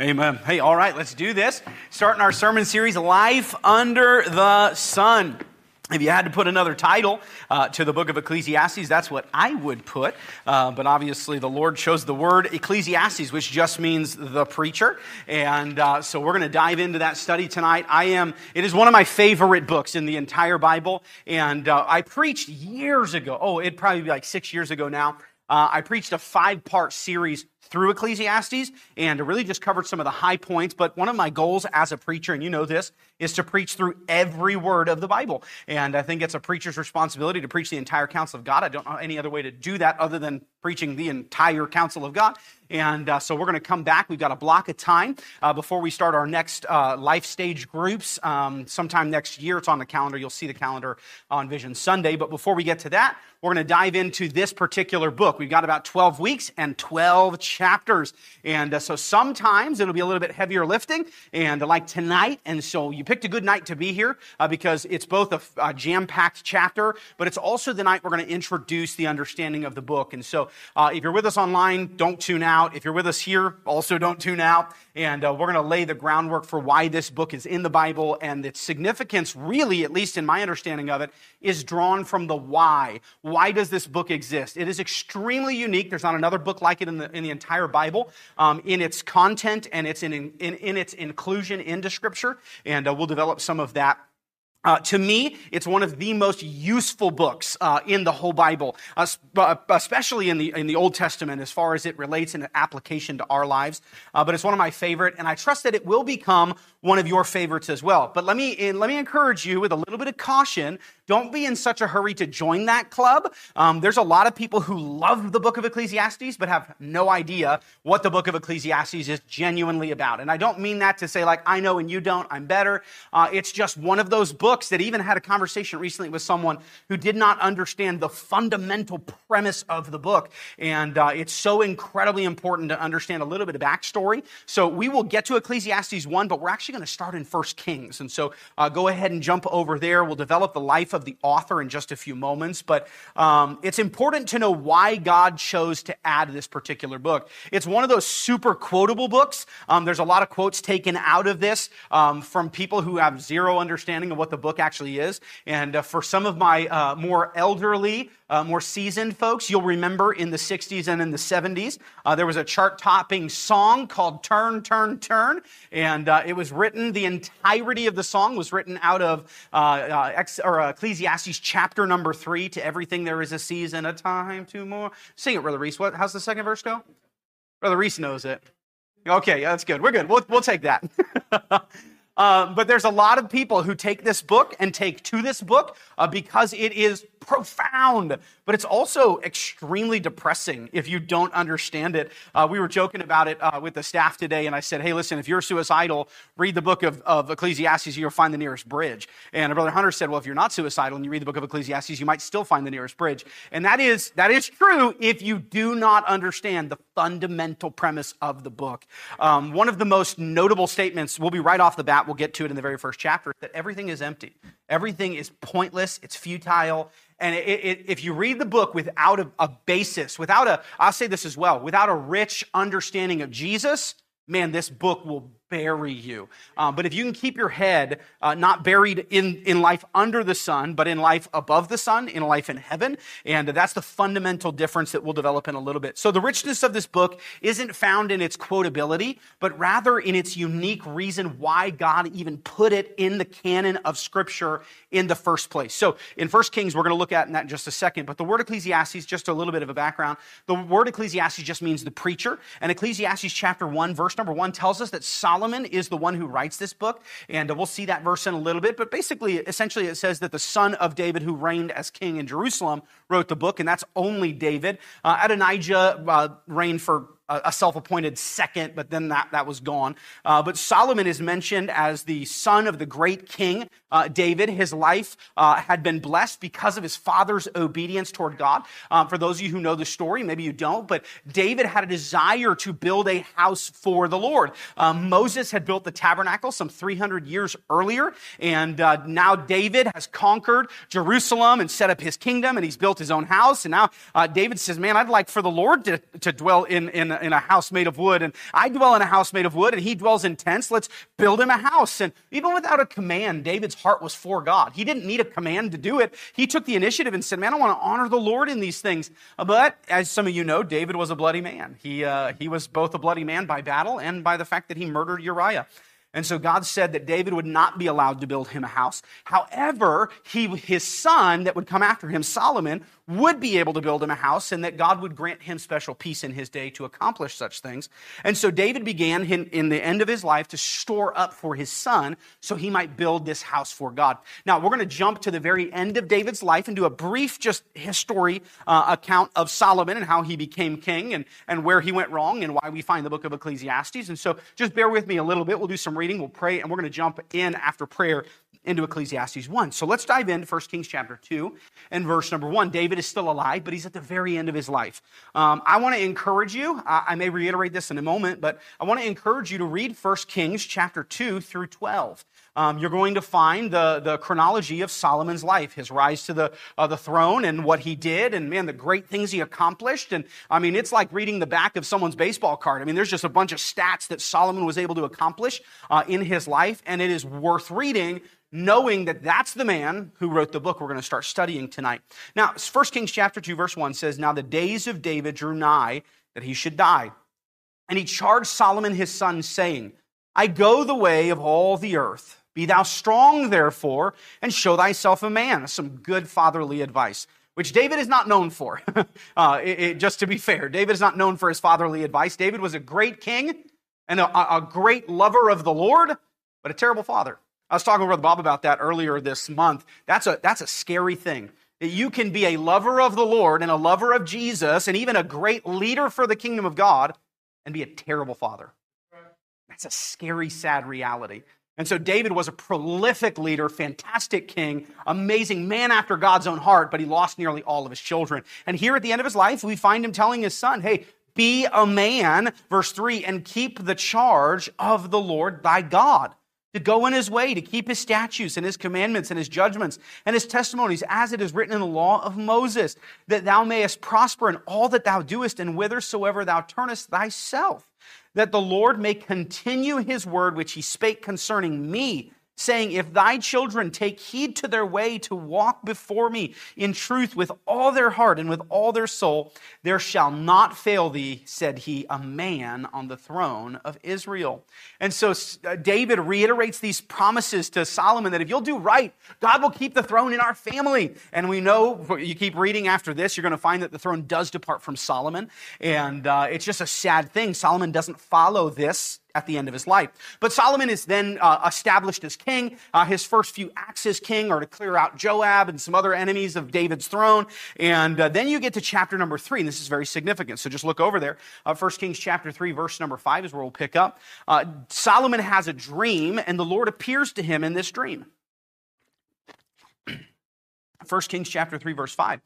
Amen. Hey, all right, let's do this. Starting our sermon series, Life Under the Sun. If you had to put another title uh, to the book of Ecclesiastes, that's what I would put. Uh, but obviously, the Lord chose the word Ecclesiastes, which just means the preacher. And uh, so we're going to dive into that study tonight. I am, it is one of my favorite books in the entire Bible. And uh, I preached years ago. Oh, it'd probably be like six years ago now. Uh, I preached a five part series through Ecclesiastes and really just covered some of the high points. But one of my goals as a preacher, and you know this, is to preach through every word of the Bible. And I think it's a preacher's responsibility to preach the entire counsel of God. I don't know any other way to do that other than preaching the entire counsel of God. And uh, so we're going to come back. We've got a block of time uh, before we start our next uh, life stage groups um, sometime next year. It's on the calendar. You'll see the calendar on Vision Sunday. But before we get to that, we're going to dive into this particular book. We've got about 12 weeks and 12 chapters. And uh, so sometimes it'll be a little bit heavier lifting, and like tonight. And so you picked a good night to be here uh, because it's both a, a jam packed chapter, but it's also the night we're going to introduce the understanding of the book. And so uh, if you're with us online, don't tune out. If you're with us here, also don't tune out. And uh, we're going to lay the groundwork for why this book is in the Bible and its significance, really, at least in my understanding of it, is drawn from the why. Why does this book exist? It is extremely unique. There's not another book like it in the, in the entire Bible um, in its content and its in, in, in, its inclusion into Scripture. And uh, we'll develop some of that uh, to me, it's one of the most useful books uh, in the whole Bible, uh, especially in the, in the Old Testament as far as it relates in application to our lives. Uh, but it's one of my favorite, and I trust that it will become one of your favorites as well. But let me, let me encourage you with a little bit of caution don't be in such a hurry to join that club. Um, there's a lot of people who love the book of Ecclesiastes, but have no idea what the book of Ecclesiastes is genuinely about. And I don't mean that to say, like, I know and you don't, I'm better. Uh, it's just one of those books that even had a conversation recently with someone who did not understand the fundamental premise of the book. And uh, it's so incredibly important to understand a little bit of backstory. So we will get to Ecclesiastes 1, but we're actually going to start in 1 Kings. And so uh, go ahead and jump over there. We'll develop the life of of the author in just a few moments, but um, it's important to know why God chose to add this particular book. It's one of those super quotable books. Um, there's a lot of quotes taken out of this um, from people who have zero understanding of what the book actually is. And uh, for some of my uh, more elderly, uh, more seasoned folks, you'll remember in the 60s and in the 70s, uh, there was a chart topping song called Turn, Turn, Turn. And uh, it was written, the entirety of the song was written out of uh, uh, ex, or, Ecclesiastes chapter number three to everything there is a season, a time, two more. Sing it, Brother Reese. What, how's the second verse go? Brother Reese knows it. Okay, yeah, that's good. We're good. We'll, we'll take that. Uh, but there's a lot of people who take this book and take to this book uh, because it is profound, but it's also extremely depressing if you don't understand it. Uh, we were joking about it uh, with the staff today, and I said, hey, listen, if you're suicidal, read the book of, of Ecclesiastes, you'll find the nearest bridge. And Brother Hunter said, well, if you're not suicidal and you read the book of Ecclesiastes, you might still find the nearest bridge. And that is, that is true if you do not understand the fundamental premise of the book. Um, one of the most notable statements will be right off the bat, we'll get to it in the very first chapter, that everything is empty. Everything is pointless, it's futile, and it, it, if you read the book without a, a basis, without a, I'll say this as well, without a rich understanding of Jesus, man, this book will bury you. Um, but if you can keep your head uh, not buried in, in life under the sun, but in life above the sun, in life in heaven, and that's the fundamental difference that we'll develop in a little bit. So the richness of this book isn't found in its quotability, but rather in its unique reason why God even put it in the canon of Scripture in the first place. So in First Kings, we're going to look at that in just a second, but the word Ecclesiastes, just a little bit of a background. The word Ecclesiastes just means the preacher, and Ecclesiastes chapter 1, verse number 1 tells us that Solomon Solomon is the one who writes this book, and we'll see that verse in a little bit. But basically, essentially, it says that the son of David, who reigned as king in Jerusalem, wrote the book, and that's only David. Uh, Adonijah uh, reigned for a self-appointed second, but then that, that was gone. Uh, but Solomon is mentioned as the son of the great king uh, David. His life uh, had been blessed because of his father's obedience toward God. Um, for those of you who know the story, maybe you don't, but David had a desire to build a house for the Lord. Um, Moses had built the tabernacle some 300 years earlier, and uh, now David has conquered Jerusalem and set up his kingdom, and he's built his own house. And now uh, David says, "Man, I'd like for the Lord to, to dwell in in in a house made of wood, and I dwell in a house made of wood, and he dwells in tents. Let's build him a house. And even without a command, David's heart was for God. He didn't need a command to do it. He took the initiative and said, Man, I want to honor the Lord in these things. But as some of you know, David was a bloody man. He, uh, he was both a bloody man by battle and by the fact that he murdered Uriah. And so God said that David would not be allowed to build him a house. However, he, his son that would come after him, Solomon, would be able to build him a house and that God would grant him special peace in his day to accomplish such things. And so David began in, in, the end of his life to store up for his son so he might build this house for God. Now, we're going to jump to the very end of David's life and do a brief just history uh, account of Solomon and how he became king and, and where he went wrong and why we find the book of Ecclesiastes. And so just bear with me a little bit. We'll do some reading, we'll pray, and we're going to jump in after prayer into Ecclesiastes 1. So let's dive into 1 Kings chapter 2 and verse number 1. David is still alive, but he's at the very end of his life. Um, I want to encourage you, I, I, may reiterate this in a moment, but I want to encourage you to read 1 Kings chapter 2 through 12. Um, you're going to find the, the chronology of Solomon's life, his rise to the, uh, the throne and what he did, and man, the great things he accomplished. And I mean, it's like reading the back of someone's baseball card. I mean, there's just a bunch of stats that Solomon was able to accomplish uh, in his life, and it is worth reading knowing that that's the man who wrote the book we're going to start studying tonight. Now, 1 Kings chapter 2 verse 1 says, "Now the days of David drew nigh that he should die. And he charged Solomon his son saying, I go the way of all the earth. Be thou strong therefore and show thyself a man." Some good fatherly advice which David is not known for. uh, it, it, just to be fair, David is not known for his fatherly advice. David was a great king and a, a great lover of the Lord, but a terrible father. I was talking with Brother Bob about that earlier this month. That's a, that's a scary thing. That you can be a lover of the Lord and a lover of Jesus and even a great leader for the kingdom of God and be a terrible father. That's a scary, sad reality. And so David was a prolific leader, fantastic king, amazing man after God's own heart, but he lost nearly all of his children. And here at the end of his life, we find him telling his son, Hey, be a man, verse 3, and keep the charge of the Lord thy God to go in his way, to keep his statutes and his commandments and his judgments and his testimonies, as it is written in the law of Moses, that thou mayest prosper in all that thou doest and whithersoever thou turnest thyself, that the Lord may continue his word which he spake concerning me saying, If thy children take heed to their way to walk before me in truth with all their heart and with all their soul, there shall not fail thee, said he, a man on the throne of Israel. And so uh, David reiterates these promises to Solomon that if you'll do right, God will keep the throne in our family. And we know, you keep reading after this, you're going to find that the throne does depart from Solomon. And uh, it's just a sad thing. Solomon doesn't follow this at the end of his life. But Solomon is then uh, established as king. Uh, his first few acts as king are to clear out Joab and some other enemies of David's throne. And uh, then you get to chapter number three, and this is very significant. So just look over there. Uh, 1 Kings chapter 3, verse number 5 is where we'll pick up. Uh, Solomon has a dream, and the Lord appears to him in this dream. 1 Kings chapter 3, verse 5.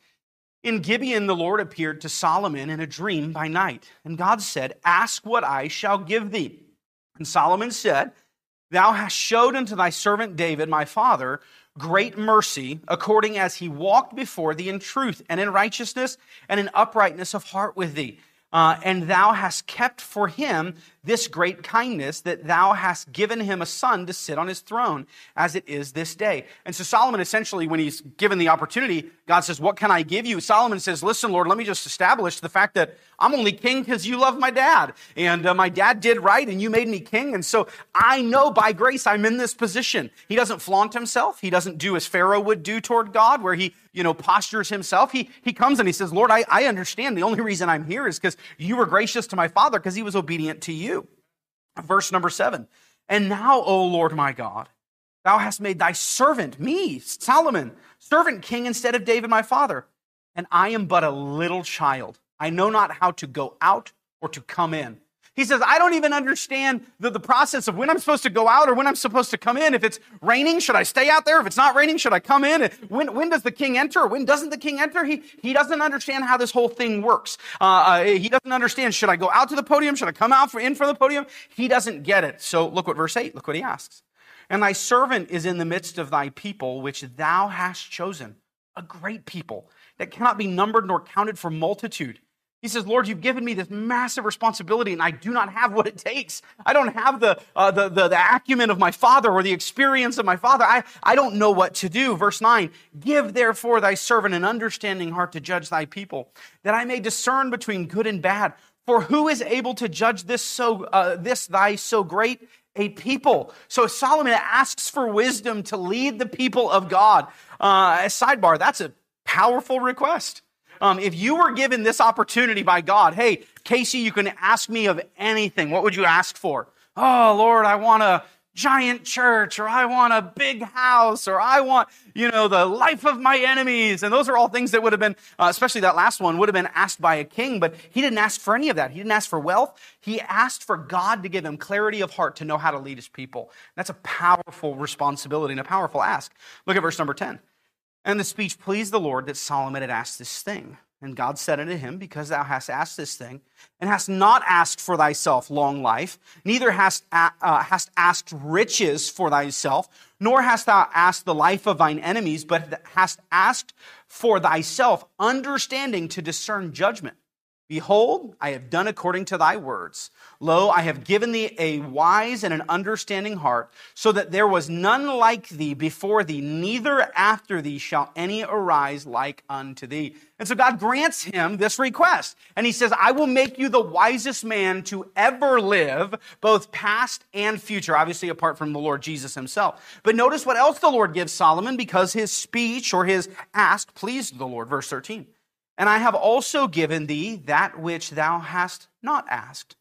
In Gibeon, the Lord appeared to Solomon in a dream by night, and God said, Ask what I shall give thee. And Solomon said, Thou hast showed unto thy servant David, my father, great mercy, according as he walked before thee in truth and in righteousness and in uprightness of heart with thee. Uh, and thou hast kept for him this great kindness that thou hast given him a son to sit on his throne as it is this day. And so Solomon essentially, when he's given the opportunity, God says, What can I give you? Solomon says, Listen, Lord, let me just establish the fact that I'm only king because you love my dad. And uh, my dad did right and you made me king. And so I know by grace I'm in this position. He doesn't flaunt himself. He doesn't do as Pharaoh would do toward God, where he, you know, postures himself. He, he comes and he says, Lord, I, I understand. The only reason I'm here is because you were gracious to my father because he was obedient to you. Verse number seven. And now, O Lord my God, thou hast made thy servant, me, Solomon, servant king instead of David my father. And I am but a little child. I know not how to go out or to come in. He says, I don't even understand the, the process of when I'm supposed to go out or when I'm supposed to come in. If it's raining, should I stay out there? If it's not raining, should I come in? When, when does the king enter when doesn't the king enter? He, he doesn't understand how this whole thing works. Uh, uh, he doesn't understand, should I go out to the podium? Should I come out for, in from the podium? He doesn't get it. So look what verse 8, look what he asks. And thy servant is in the midst of thy people, which thou hast chosen, a great people that cannot be numbered nor counted for multitude. He says, Lord, you've given me this massive responsibility and I do not have what it takes. I don't have the, uh, the, the, the, acumen of my father or the experience of my father. I, I don't know what to do. Verse 9, give therefore thy servant an understanding heart to judge thy people, that I may discern between good and bad. For who is able to judge this so, uh, this thy so great a people? So Solomon asks for wisdom to lead the people of God. Uh, sidebar, that's a powerful request. Um, if you were given this opportunity by God, hey, Casey, you can ask me of anything. What would you ask for? Oh, Lord, I want a giant church, or I want a big house, or I want, you know, the life of my enemies. And those are all things that would have been, uh, especially that last one, would have been asked by a king, but he didn't ask for any of that. He didn't ask for wealth. He asked for God to give him clarity of heart to know how to lead his people. That's a powerful responsibility and a powerful ask. Look at verse number 10. And the speech pleased the Lord that Solomon had asked this thing. And God said unto him, Because thou hast asked this thing, and hast not asked for thyself long life, neither hast, uh, hast asked riches for thyself, nor hast thou asked the life of thine enemies, but hast asked for thyself understanding to discern judgment. Behold, I have done according to thy words. Lo, I have given thee a wise and an understanding heart, so that there was none like thee before thee, neither after thee shall any arise like unto thee. And so God grants him this request. And he says, I will make you the wisest man to ever live, both past and future, obviously apart from the Lord Jesus himself. But notice what else the Lord gives Solomon because his speech or his ask pleased the Lord. Verse 13. And I have also given thee that which thou hast not asked,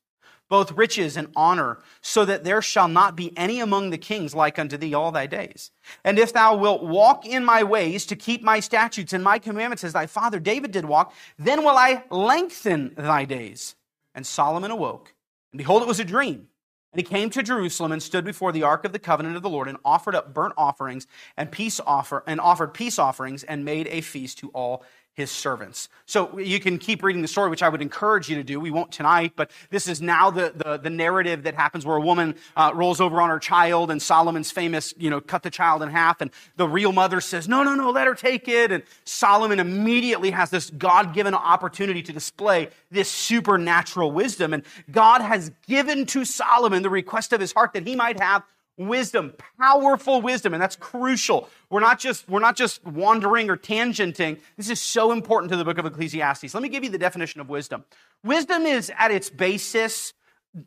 both riches and honor, so that there shall not be any among the kings like unto thee all thy days. And if thou wilt walk in my ways to keep my statutes and my commandments as thy father David did walk, then will I lengthen thy days. And Solomon awoke, and behold, it was a dream. And he came to Jerusalem and stood before the ark of the covenant of the Lord and offered up burnt offerings and peace offer and offered peace offerings and made a feast to all his servants. So you can keep reading the story, which I would encourage you to do. We won't tonight, but this is now the, the, the narrative that happens where a woman uh, rolls over on her child and Solomon's famous, you know, cut the child in half. And the real mother says, no, no, no, let her take it. And Solomon immediately has this God given opportunity to display this supernatural wisdom. And God has given to Solomon the request of his heart that he might have wisdom, powerful wisdom, and that's crucial. We're not just we're not just wandering or tangenting. This is so important to the book of Ecclesiastes. Let me give you the definition of wisdom. Wisdom is at its basis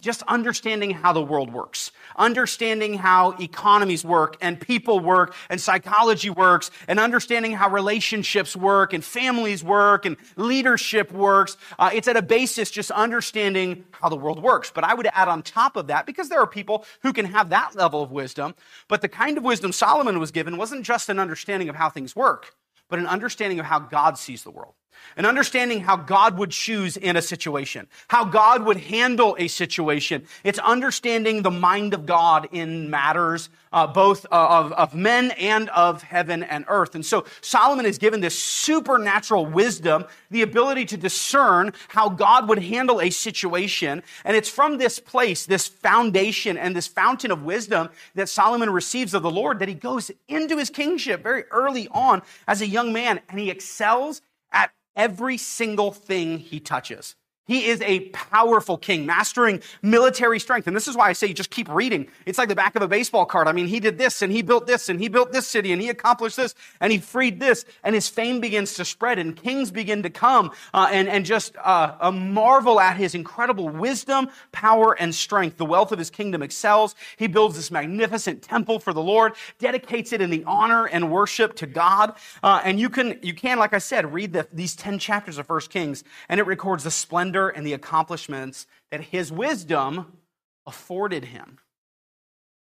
just understanding how the world works, understanding how economies work and people work and psychology works and understanding how relationships work and families work and leadership works. Uh, it's at a basis just understanding how the world works. But I would add on top of that, because there are people who can have that level of wisdom, but the kind of wisdom Solomon was given wasn't just an understanding of how things work, but an understanding of how God sees the world and understanding how God would choose in a situation, how God would handle a situation. It's understanding the mind of God in matters uh, both uh, of, of men and of heaven and earth. And so Solomon is given this supernatural wisdom, the ability to discern how God would handle a situation. And it's from this place, this foundation and this fountain of wisdom that Solomon receives of the Lord that he goes into his kingship very early on as a young man and he excels at every single thing he touches. He is a powerful king, mastering military strength. And this is why I say you just keep reading. It's like the back of a baseball card. I mean, he did this and he built this and he built this city and he accomplished this and he freed this. And his fame begins to spread and kings begin to come uh, and, and just uh, marvel at his incredible wisdom, power, and strength. The wealth of his kingdom excels. He builds this magnificent temple for the Lord, dedicates it in the honor and worship to God. Uh, and you can, you can, like I said, read the, these 10 chapters of First Kings and it records the splendor and the accomplishments that his wisdom afforded him.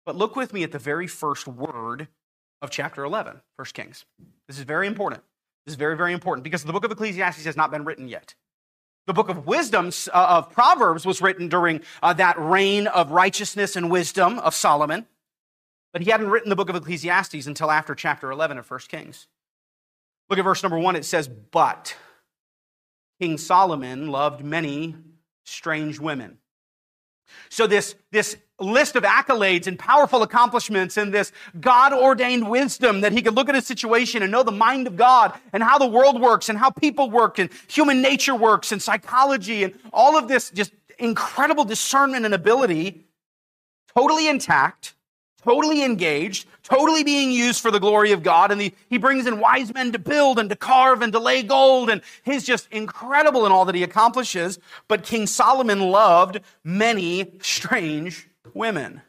But look with me at the very first word of chapter 11, 1 Kings. This is very important. This is very, very important because the book of Ecclesiastes has not been written yet. The book of wisdom uh, of Proverbs was written during uh, that reign of righteousness and wisdom of Solomon, but he hadn't written the book of Ecclesiastes until after chapter 11 of 1 Kings. Look at verse number one. It says, But King Solomon loved many strange women. So this, this list of accolades and powerful accomplishments and this God ordained wisdom that he could look at a situation and know the mind of God and how the world works and how people work and human nature works and psychology and all of this just incredible discernment and ability totally intact, totally engaged, totally being used for the glory of God. And the, he brings in wise men to build and to carve and to lay gold. And he's just incredible in all that he accomplishes. But King Solomon loved many strange women.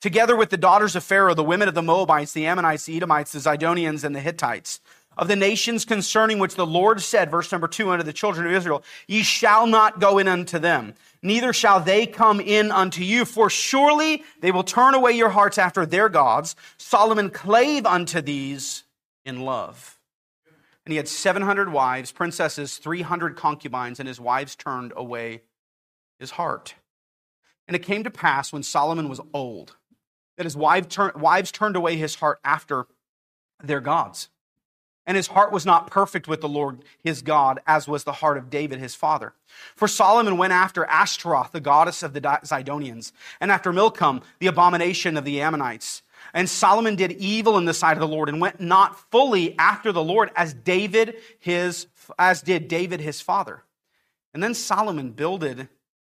Together with the daughters of Pharaoh, the women of the Moabites, the Ammonites, the Edomites, the Zidonians, and the Hittites, of the nations concerning which the Lord said, verse number two, unto the children of Israel, ye shall not go in unto them neither shall they come in unto you, for surely they will turn away your hearts after their gods. Solomon clave unto these in love. And he had 700 wives, princesses, 300 concubines, and his wives turned away his heart. And it came to pass when Solomon was old that his wives turned away his heart after their gods and his heart was not perfect with the Lord his God, as was the heart of David his father. For Solomon went after Ashtaroth, the goddess of the Zidonians, and after Milcom, the abomination of the Ammonites. And Solomon did evil in the sight of the Lord and went not fully after the Lord as David his as did David his father. And then Solomon builded,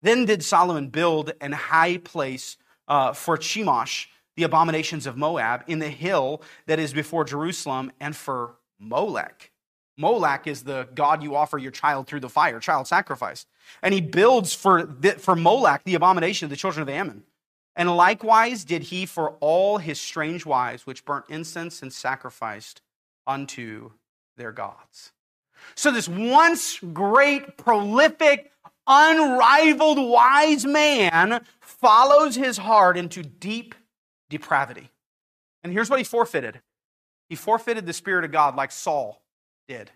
then did Solomon build an high place uh, for Chemosh, the abominations of Moab, in the hill that is before Jerusalem, and for Molech. Molech is the god you offer your child through the fire, child sacrifice. And he builds for, for Molech the abomination of the children of Ammon. And likewise did he for all his strange wives, which burnt incense and sacrificed unto their gods. So, this once great, prolific, unrivaled wise man follows his heart into deep depravity. And here's what he forfeited he forfeited the Spirit of God like Saul did.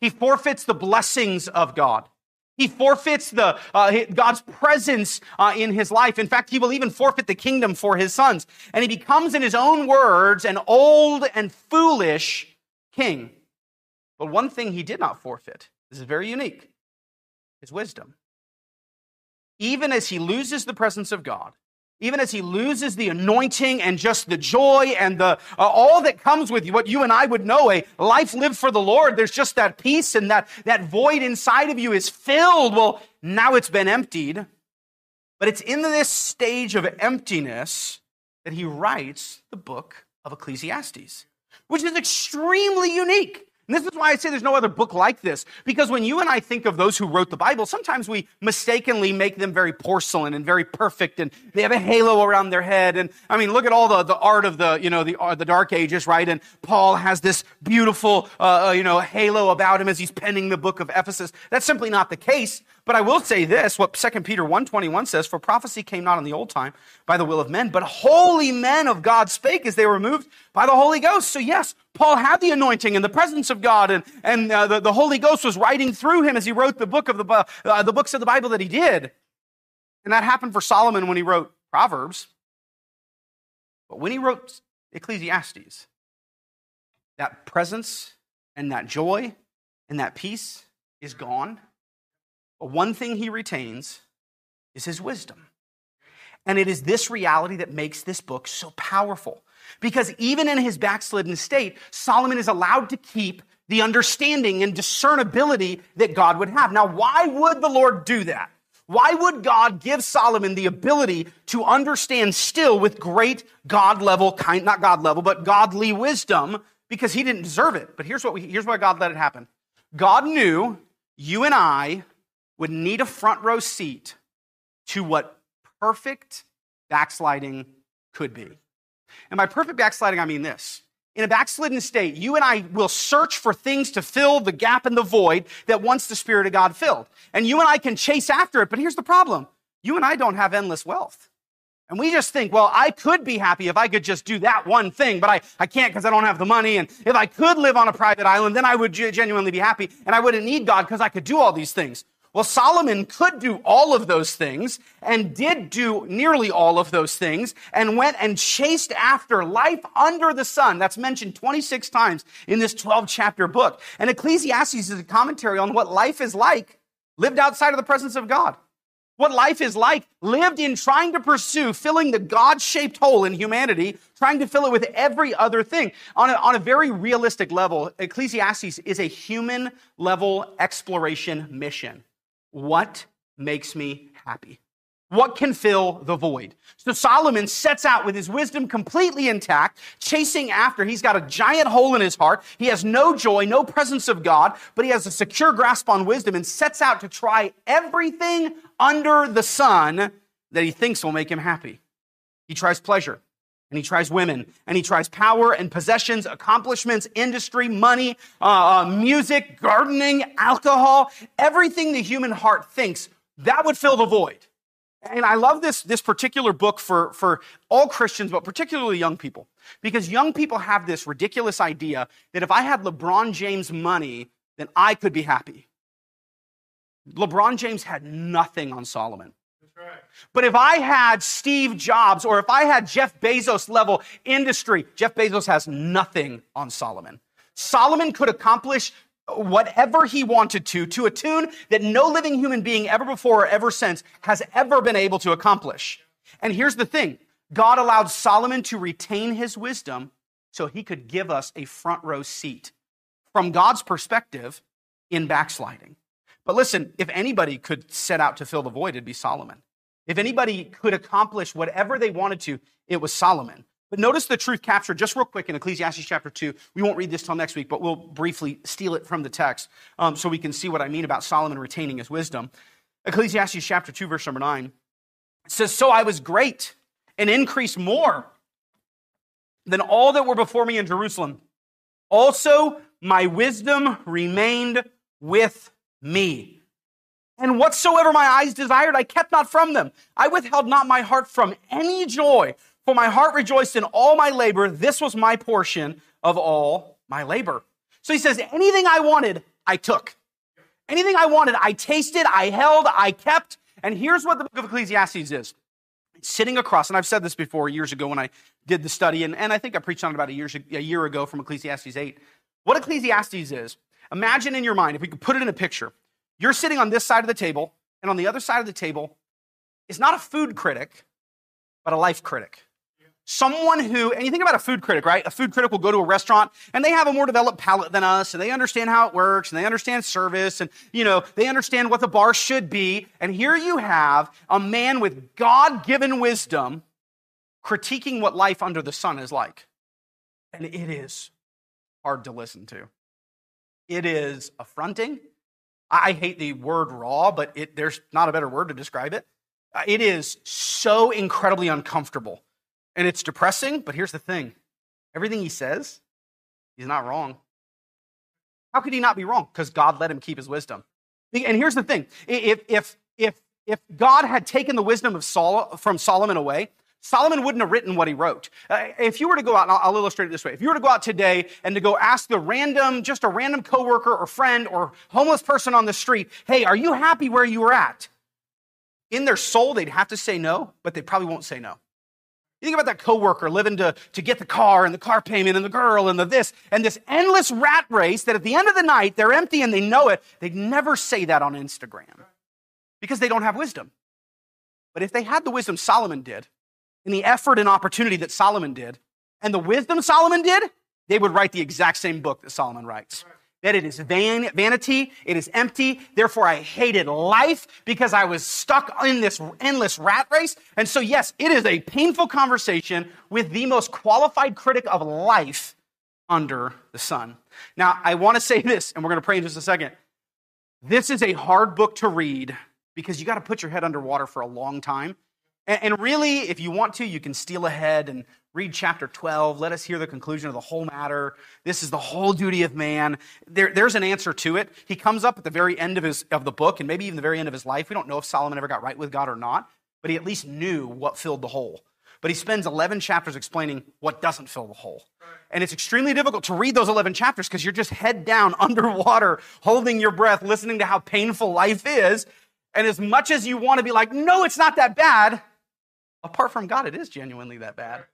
He forfeits the blessings of God. He forfeits the, uh, God's presence uh, in his life. In fact, he will even forfeit the kingdom for his sons. And he becomes, in his own words, an old and foolish king. But one thing he did not forfeit, this is very unique, his wisdom. Even as he loses the presence of God, even as he loses the anointing and just the joy and the uh, all that comes with you, what you and I would know a life lived for the Lord, there's just that peace and that that void inside of you is filled. Well, now it's been emptied. But it's in this stage of emptiness that he writes the book of Ecclesiastes, which is extremely unique. And this is why I say there's no other book like this. Because when you and I think of those who wrote the Bible, sometimes we mistakenly make them very porcelain and very perfect and they have a halo around their head. And I mean, look at all the, the art of the, you know, the, uh, the dark ages, right? And Paul has this beautiful, uh, uh, you know, halo about him as he's penning the book of Ephesus. That's simply not the case. But I will say this, what 2 Peter 1.21 says, For prophecy came not in the old time by the will of men, but holy men of God spake as they were moved by the Holy Ghost. So yes, Paul had the anointing and the presence of God, and, and uh, the, the Holy Ghost was writing through him as he wrote the, book of the, uh, the books of the Bible that he did. And that happened for Solomon when he wrote Proverbs. But when he wrote Ecclesiastes, that presence and that joy and that peace is gone. But one thing he retains is his wisdom. And it is this reality that makes this book so powerful. Because even in his backslidden state, Solomon is allowed to keep the understanding and discernibility that God would have. Now, why would the Lord do that? Why would God give Solomon the ability to understand still with great God level, kind, not God level, but godly wisdom? Because he didn't deserve it. But here's what we, here's why God let it happen. God knew you and I would need a front row seat to what perfect backsliding could be. And by perfect backsliding, I mean this. In a backslidden state, you and I will search for things to fill the gap and the void that once the Spirit of God filled. And you and I can chase after it, but here's the problem. You and I don't have endless wealth. And we just think, well, I could be happy if I could just do that one thing, but I, I can't because I don't have the money. And if I could live on a private island, then I would genuinely be happy and I wouldn't need God because I could do all these things. Well, Solomon could do all of those things and did do nearly all of those things and went and chased after life under the sun. That's mentioned 26 times in this 12 chapter book. And Ecclesiastes is a commentary on what life is like lived outside of the presence of God. what life is like, lived in trying to pursue filling the God shaped hole in humanity, trying to fill it with every other thing. On a, on a very realistic level, Ecclesiastes is a human level exploration mission. What makes me happy? What can fill the void? So Solomon sets out with his wisdom completely intact, chasing after. He's got a giant hole in his heart. He has no joy, no presence of God, but he has a secure grasp on wisdom and sets out to try everything under the sun that he thinks will make him happy. He tries pleasure and he tries women and he tries power and possessions, accomplishments, industry, money, uh, uh, music, gardening, alcohol, everything the human heart thinks that would fill the void. And I love this, this particular book for, for all Christians, but particularly young people, because young people have this ridiculous idea that if I had LeBron James money, then I could be happy. LeBron James had nothing on Solomon. But if I had Steve Jobs or if I had Jeff Bezos level industry, Jeff Bezos has nothing on Solomon. Solomon could accomplish whatever he wanted to, to a tune that no living human being ever before or ever since has ever been able to accomplish. And here's the thing God allowed Solomon to retain his wisdom so he could give us a front row seat from God's perspective in backsliding. But listen, if anybody could set out to fill the void, it'd be Solomon. If anybody could accomplish whatever they wanted to, it was Solomon. But notice the truth captured just real quick in Ecclesiastes chapter 2. We won't read this till next week, but we'll briefly steal it from the text um, so we can see what I mean about Solomon retaining his wisdom. Ecclesiastes chapter 2, verse number 9 says, So I was great and increased more than all that were before me in Jerusalem. Also, my wisdom remained with me. And whatsoever my eyes desired, I kept not from them. I withheld not my heart from any joy for my heart rejoiced in all my labor. This was my portion of all my labor. So he says, anything I wanted, I took. Anything I wanted, I tasted, I held, I kept. And here's what the book of Ecclesiastes is. sitting across, and I've said this before years ago when I did the study, and, and I think I preached on it about a year, a year ago from Ecclesiastes 8. What Ecclesiastes is, imagine in your mind, if we could put it in a picture, you're sitting on this side of the table, and on the other side of the table is not a food critic, but a life critic. Someone who, and you think about a food critic, right? A food critic will go to a restaurant and they have a more developed palate than us and they understand how it works and they understand service and, you know, they understand what the bar should be. And here you have a man with God given wisdom critiquing what life under the sun is like. And it is hard to listen to. It is affronting. I hate the word raw, but it, there's not a better word to describe it. Uh, it is so incredibly uncomfortable and it's depressing, but here's the thing everything he says, he's not wrong. How could he not be wrong? Because God let him keep his wisdom. And here's the thing if, if, if, if God had taken the wisdom of Sol- from Solomon away, Solomon wouldn't have written what he wrote. Uh, if you were to go out, I'll, I'll, illustrate it this way. If you were to go out today and to go ask the random, just a random coworker or friend or homeless person on the street, hey, are you happy where you were at? In their soul, they'd have to say no, but they probably won't say no. You think about that coworker living to, to get the car and the car payment and the girl and the this and this endless rat race that at the end of the night they're empty and they know it. They'd never say that on Instagram because they don't have wisdom. But if they had the wisdom Solomon did, and the effort and opportunity that Solomon did, and the wisdom Solomon did, they would write the exact same book that Solomon writes that it is vain, vanity, it is empty. Therefore, I hated life because I was stuck in this endless rat race. And so, yes, it is a painful conversation with the most qualified critic of life under the sun. Now, I want to say this, and we're going to pray in just a second. This is a hard book to read because you got to put your head underwater for a long time. And really, if you want to, you can steal ahead and read chapter 12. Let us hear the conclusion of the whole matter. This is the whole duty of man. There, there's an answer to it. He comes up at the very end of, his, of the book and maybe even the very end of his life. We don't know if Solomon ever got right with God or not, but he at least knew what filled the hole. But he spends 11 chapters explaining what doesn't fill the hole. And it's extremely difficult to read those 11 chapters because you're just head down underwater, holding your breath, listening to how painful life is. And as much as you want to be like, no, it's not that bad, apart from God, it is genuinely that bad.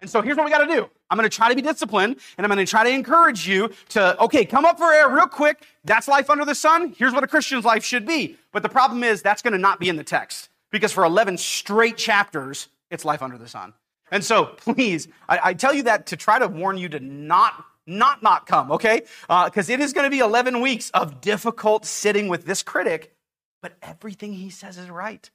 And so here's what we got to do. I'm going to try to be disciplined and I'm going to try to encourage you to, okay, come up for air real quick. That's life under the sun. Here's what a Christian's life should be. But the problem is that's going to not be in the text because for 11 straight chapters, it's life under the sun. And so please, I, I tell you that to try to warn you to not not not come, okay? Because uh, it is going to be 11 weeks of difficult sitting with this critic, but everything he says is right.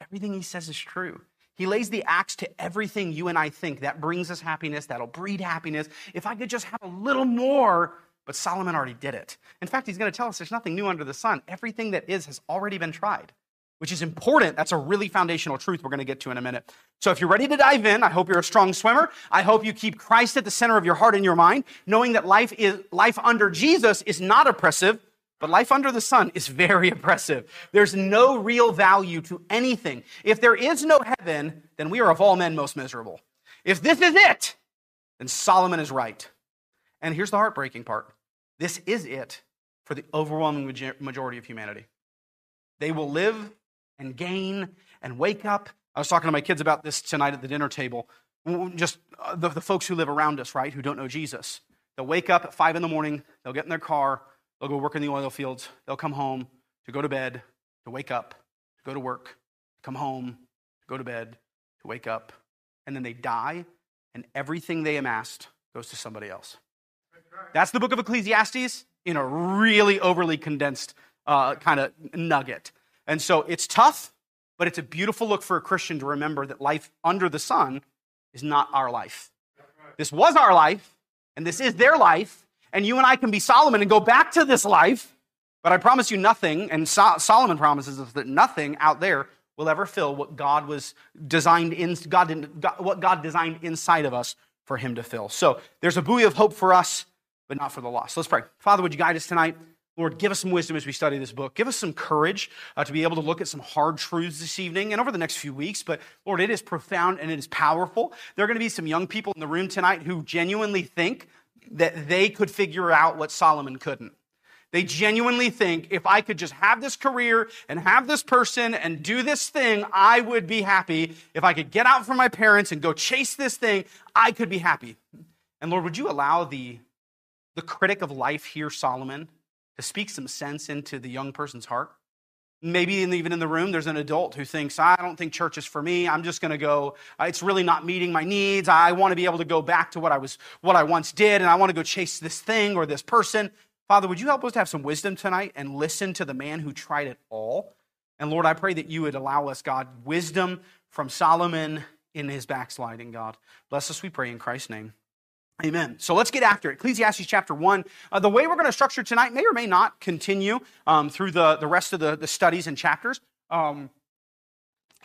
Everything he says is true. He lays the axe to everything you and I think that brings us happiness, that'll breed happiness. If I could just have a little more, but Solomon already did it. In fact, he's going to tell us there's nothing new under the sun. Everything that is has already been tried, which is important. That's a really foundational truth we're going to get to in a minute. So if you're ready to dive in, I hope you're a strong swimmer. I hope you keep Christ at the center of your heart and your mind, knowing that life is life under Jesus is not oppressive, but life under the sun is very oppressive. There's no real value to anything. If there is no heaven, then we are of all men most miserable. If this is it, then Solomon is right. And here's the heartbreaking part this is it for the overwhelming majority of humanity. They will live and gain and wake up. I was talking to my kids about this tonight at the dinner table. Just uh, the, the folks who live around us, right, who don't know Jesus. They'll wake up at five in the morning, they'll get in their car, They'll go work in the oil fields. They'll come home to go to bed, to wake up, to go to work, come home, to go to bed, to wake up. And then they die, and everything they amassed goes to somebody else. That's the book of Ecclesiastes in a really overly condensed uh, kind of nugget. And so it's tough, but it's a beautiful look for a Christian to remember that life under the sun is not our life. This was our life, and this is their life, and you and I can be Solomon and go back to this life. But I promise you nothing, and so- Solomon promises us that nothing out there will ever fill what God was designed in God, God, what God designed inside of us for Him to fill. So there's a buoy of hope for us, but not for the lost. Let's pray. Father, would you guide us tonight? Lord, give us some wisdom as we study this book. Give us some courage uh, to be able to look at some hard truths this evening and over the next few weeks. But Lord, it is profound and it is powerful. There are going to be some young people in the room tonight who genuinely think that they could figure out what Solomon couldn't. They genuinely think if I could just have this career and have this person and do this thing, I would be happy. If I could get out from my parents and go chase this thing, I could be happy. And Lord, would you allow the, the critic of life here, Solomon, to speak some sense into the young person's heart? Maybe even in the room, there's an adult who thinks, I don't think church is for me. I'm just going to go. Uh, it's really not meeting my needs. I want to be able to go back to what I was, what I once did, and I want to go chase this thing or this person. Father, would you help us to have some wisdom tonight and listen to the man who tried it all? And Lord, I pray that you would allow us, God, wisdom from Solomon in his backsliding, God. Bless us, we pray in Christ's name. Amen. So let's get after it. Ecclesiastes chapter 1. Uh, the way we're going to structure tonight may or may not continue um, through the, the rest of the, the studies and chapters. Um,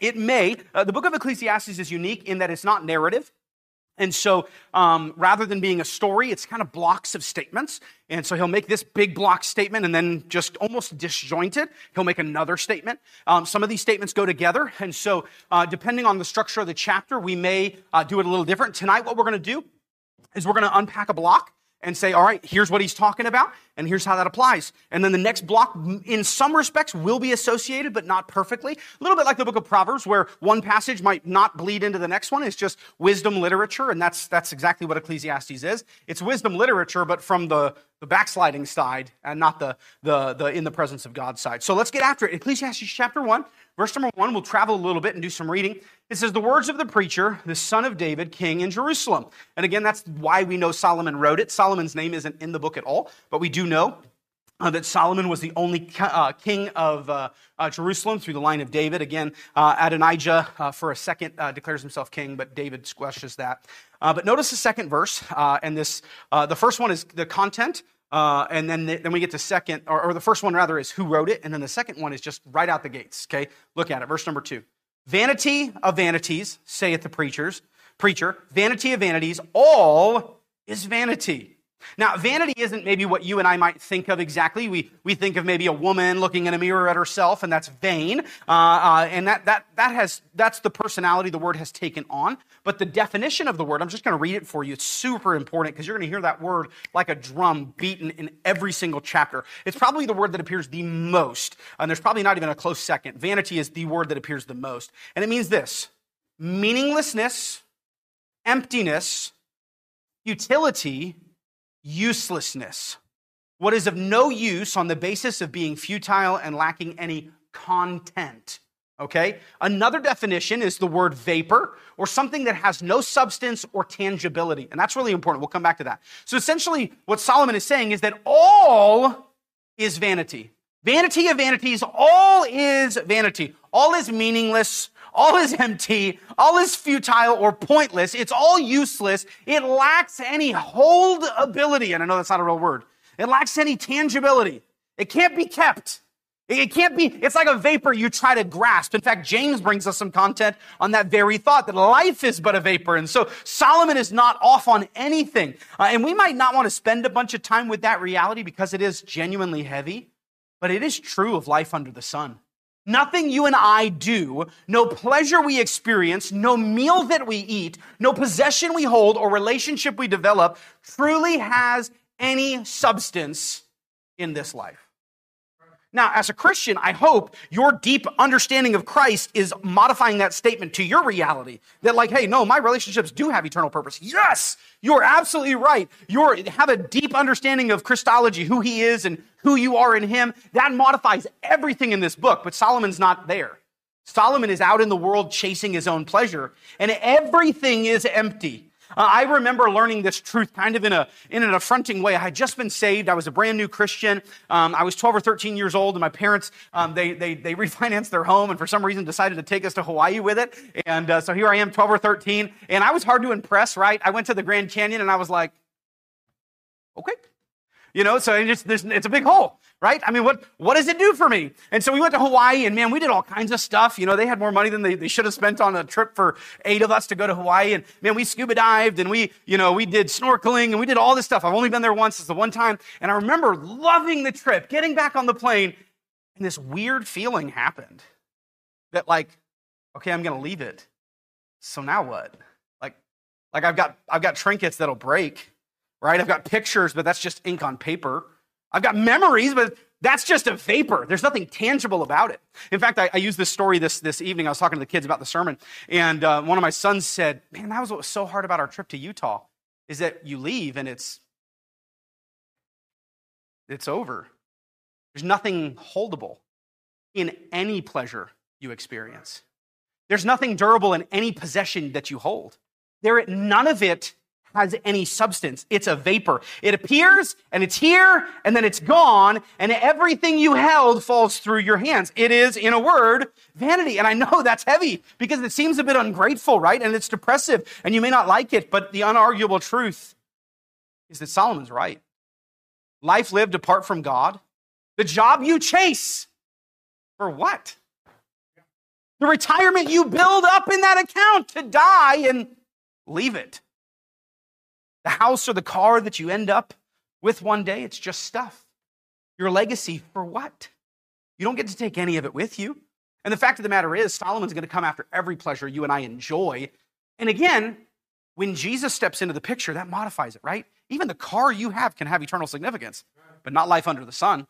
it may. Uh, the book of Ecclesiastes is unique in that it's not narrative. And so um, rather than being a story, it's kind of blocks of statements. And so he'll make this big block statement and then just almost disjointed, he'll make another statement. Um, some of these statements go together. And so uh, depending on the structure of the chapter, we may uh, do it a little different. Tonight, what we're going to do is we're going to unpack a block and say, all right, here's what he's talking about, and here's how that applies. And then the next block, in some respects, will be associated, but not perfectly. A little bit like the book of Proverbs, where one passage might not bleed into the next one. It's just wisdom literature, and that's, that's exactly what Ecclesiastes is. It's wisdom literature, but from the, the backsliding side, and not the, the, the in the presence of God side. So let's get after it. Ecclesiastes chapter 1, verse number 1, we'll travel a little bit and do some reading. It says, The words of the preacher, the son of David, king in Jerusalem. And again, that's why we know Solomon wrote it. Solomon's name isn't in the book at all, but we do know uh, that Solomon was the only uh, king of uh, uh, Jerusalem through the line of David. Again, uh, Adonijah uh, for a second declares himself king, but David squashes that. but notice the second verse, and this the first one is the content. Uh, and then, the, then we get to second, or, or the first one rather is who wrote it, and then the second one is just right out the gates. Okay, look at it, verse number two. Vanity of vanities, saith the preachers, preacher, vanity of vanities, all is vanity. Now, vanity isn't maybe what you and I might think of exactly. We, we think of maybe a woman looking in a mirror at herself, and that's vain. Uh, uh, and that, that, that has, that's the personality the word has taken on. But the definition of the word, I'm just going to read it for you. It's super important because you're going to hear that word like a drum beaten in every single chapter. It's probably the word that appears the most. And there's probably not even a close second. Vanity is the word that appears the most. And it means this meaninglessness emptiness, futility, uselessness. What is of no use on the basis of being futile and lacking any content. Okay? Another definition is the word vapor or something that has no substance or tangibility. And that's really important. We'll come back to that. So essentially, what Solomon is saying is that all is vanity. Vanity of vanities, all is vanity. All is meaningless. All is empty. All is futile or pointless. It's all useless. It lacks any hold ability. And I know that's not a real word. It lacks any tangibility. It can't be kept. It can't be, it's like a vapor you try to grasp. In fact, James brings us some content on that very thought that life is but a vapor. And so Solomon is not off on anything. Uh, and we might not want to spend a bunch of time with that reality because it is genuinely heavy, but it is true of life under the sun. Nothing you and I do, no pleasure we experience, no meal that we eat, no possession we hold or relationship we develop truly has any substance in this life. Now, as a Christian, I hope your deep understanding of Christ is modifying that statement to your reality. That, like, hey, no, my relationships do have eternal purpose. Yes, you're absolutely right. You have a deep understanding of Christology, who he is and who you are in him. That modifies everything in this book, but Solomon's not there. Solomon is out in the world chasing his own pleasure, and everything is empty. Uh, I remember learning this truth kind of in, a, in an affronting way. I had just been saved. I was a brand new Christian. Um, I was 12 or 13 years old, and my parents, um, they, they, they refinanced their home and for some reason decided to take us to Hawaii with it. And uh, so here I am, 12 or 13, and I was hard to impress, right? I went to the Grand Canyon and I was like, okay. You know, so it's, it's a big hole, right? I mean, what, what does it do for me? And so we went to Hawaii and man, we did all kinds of stuff. You know, they had more money than they, they should have spent on a trip for eight of us to go to Hawaii. And man, we scuba dived and we, you know, we did snorkeling and we did all this stuff. I've only been there once. It's the one time. And I remember loving the trip, getting back on the plane and this weird feeling happened that like, okay, I'm going to leave it. So now what? Like, like I've got, I've got trinkets that'll break right? I've got pictures, but that's just ink on paper. I've got memories, but that's just a vapor. There's nothing tangible about it. In fact, I, I used this story this, this evening. I was talking to the kids about the sermon, and uh, one of my sons said, Man, that was what was so hard about our trip to Utah, is that you leave and it's it's over. There's nothing holdable in any pleasure you experience. There's nothing durable in any possession that you hold. There, none of it has any substance. It's a vapor. It appears and it's here and then it's gone and everything you held falls through your hands. It is, in a word, vanity. And I know that's heavy because it seems a bit ungrateful, right? And it's depressive and you may not like it, but the unarguable truth is that Solomon's right. Life lived apart from God, the job you chase, for what? The retirement you build up in that account to die and leave it. The house or the car that you end up with one day, it's just stuff. Your legacy for what? You don't get to take any of it with you. And the fact of the matter is, Solomon's going to come after every pleasure you and I enjoy. And again, when Jesus steps into the picture, that modifies it, right? Even the car you have can have eternal significance, but not life under the sun.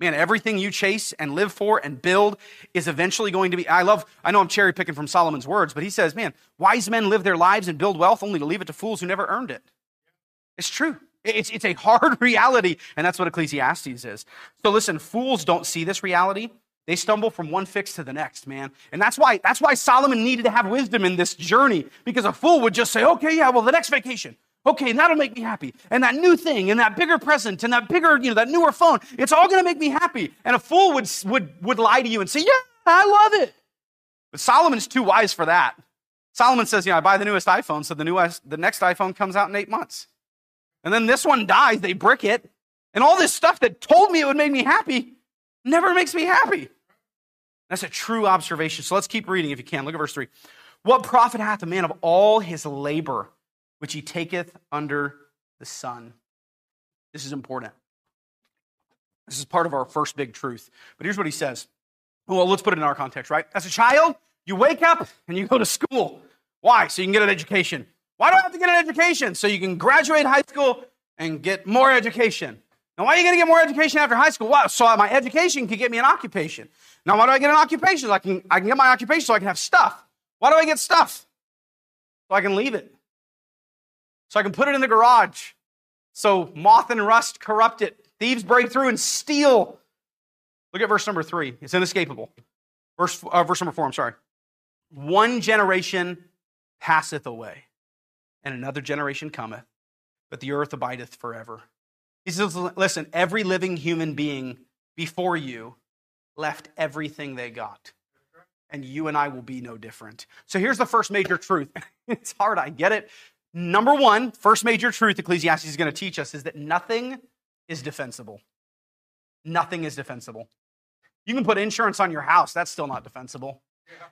Man, everything you chase and live for and build is eventually going to be. I love, I know I'm cherry picking from Solomon's words, but he says, man, wise men live their lives and build wealth only to leave it to fools who never earned it. It's true. It's, it's a hard reality, and that's what Ecclesiastes is. So listen, fools don't see this reality. They stumble from one fix to the next, man. And that's why, that's why Solomon needed to have wisdom in this journey, because a fool would just say, okay, yeah, well, the next vacation. Okay, and that'll make me happy. And that new thing, and that bigger present, and that bigger, you know, that newer phone, it's all gonna make me happy. And a fool would, would, would lie to you and say, yeah, I love it. But Solomon's too wise for that. Solomon says, you know, I buy the newest iPhone, so the, newest, the next iPhone comes out in eight months. And then this one dies, they brick it. And all this stuff that told me it would make me happy never makes me happy. That's a true observation. So let's keep reading if you can. Look at verse 3. What profit hath a man of all his labor which he taketh under the sun? This is important. This is part of our first big truth. But here's what he says. Well, let's put it in our context, right? As a child, you wake up and you go to school. Why? So you can get an education. Why do I have to get an education? So you can graduate high school and get more education. Now, why are you going to get more education after high school? So my education can get me an occupation. Now, why do I get an occupation? So I can, I can get my occupation so I can have stuff. Why do I get stuff? So I can leave it. so I can put it in the garage. So moth and rust corrupt it. Thieves break through and steal. Look at verse number three. It's inescapable. Verse, uh, verse number four, I'm sorry. One generation passeth away, and another generation cometh, but the earth abideth forever. He says, listen, every living human being before you left everything they got. And you and I will be no different. So here's the first major truth. it's hard, I get it. Number one, first major truth Ecclesiastes is going to teach us is that nothing is defensible. Nothing is defensible. You can put insurance on your house, that's still not defensible.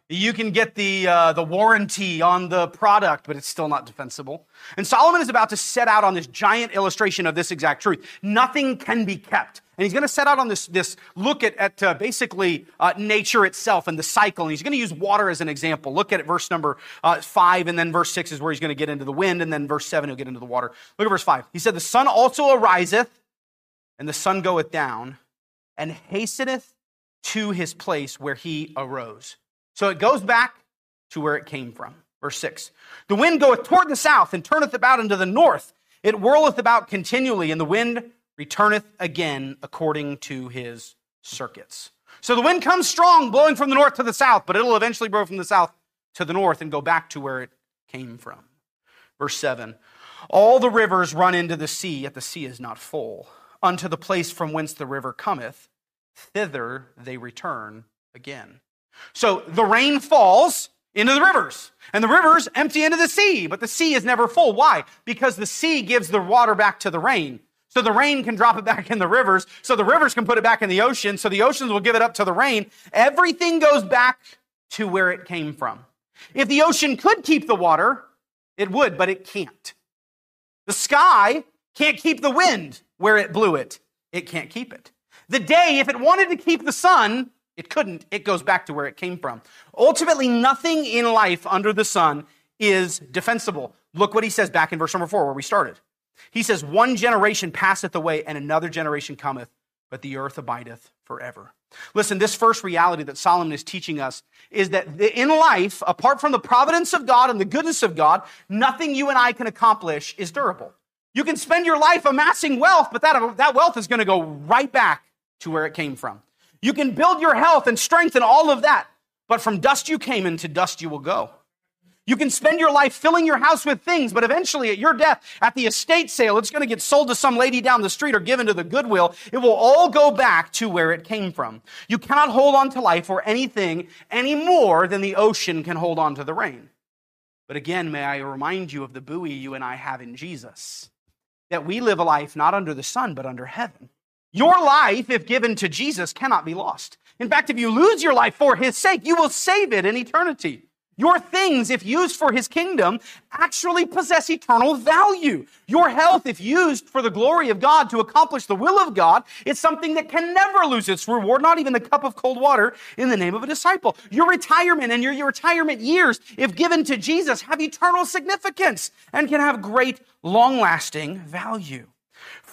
You can get the, uh, the warranty on the product, but it's still not defensible. And Solomon is about to set out on this giant illustration of this exact truth. Nothing can be kept. And he's going to set out on this, this look at, at uh, basically uh, nature itself and the cycle. And he's going to use water as an example. Look at verse number uh, 5, and then verse 6 is where he's going to get into the wind, and then verse 7 he'll get into the water. Look at verse 5. He said, The sun also ariseth, and the sun goeth down, and hasteneth to his place where he arose. So it goes back to where it came from. Verse 6 The wind goeth toward the south and turneth about into the north. It whirleth about continually, and the wind returneth again according to his circuits. So the wind comes strong, blowing from the north to the south, but it'll eventually blow from the south to the north and go back to where it came from. Verse 7 All the rivers run into the sea, yet the sea is not full. Unto the place from whence the river cometh, thither they return again. So the rain falls into the rivers, and the rivers empty into the sea, but the sea is never full. Why? Because the sea gives the water back to the rain. So the rain can drop it back in the rivers, so the rivers can put it back in the ocean, so the oceans will give it up to the rain. Everything goes back to where it came from. If the ocean could keep the water, it would, but it can't. The sky can't keep the wind where it blew it. It can't keep it. The day, if it wanted to keep the sun, it couldn't. It goes back to where it came from. Ultimately, nothing in life under the sun is defensible. Look what he says back in verse number four, where we started. He says, One generation passeth away, and another generation cometh, but the earth abideth forever. Listen, this first reality that Solomon is teaching us is that in life, apart from the providence of God and the goodness of God, nothing you and I can accomplish is durable. You can spend your life amassing wealth, but that, that wealth is going to go right back to where it came from. You can build your health and strength and all of that, but from dust you came and to dust you will go. You can spend your life filling your house with things, but eventually at your death, at the estate sale, it's going to get sold to some lady down the street or given to the Goodwill. It will all go back to where it came from. You cannot hold on to life or anything any more than the ocean can hold on to the rain. But again, may I remind you of the buoy you and I have in Jesus, that we live a life not under the sun, but under heaven. Your life, if given to Jesus, cannot be lost. In fact, if you lose your life for his sake, you will save it in eternity. Your things, if used for his kingdom, actually possess eternal value. Your health, if used for the glory of God to accomplish the will of God, is something that can never lose its reward, not even the cup of cold water in the name of a disciple. Your retirement and your, your retirement years, if given to Jesus, have eternal significance and can have great, long lasting value.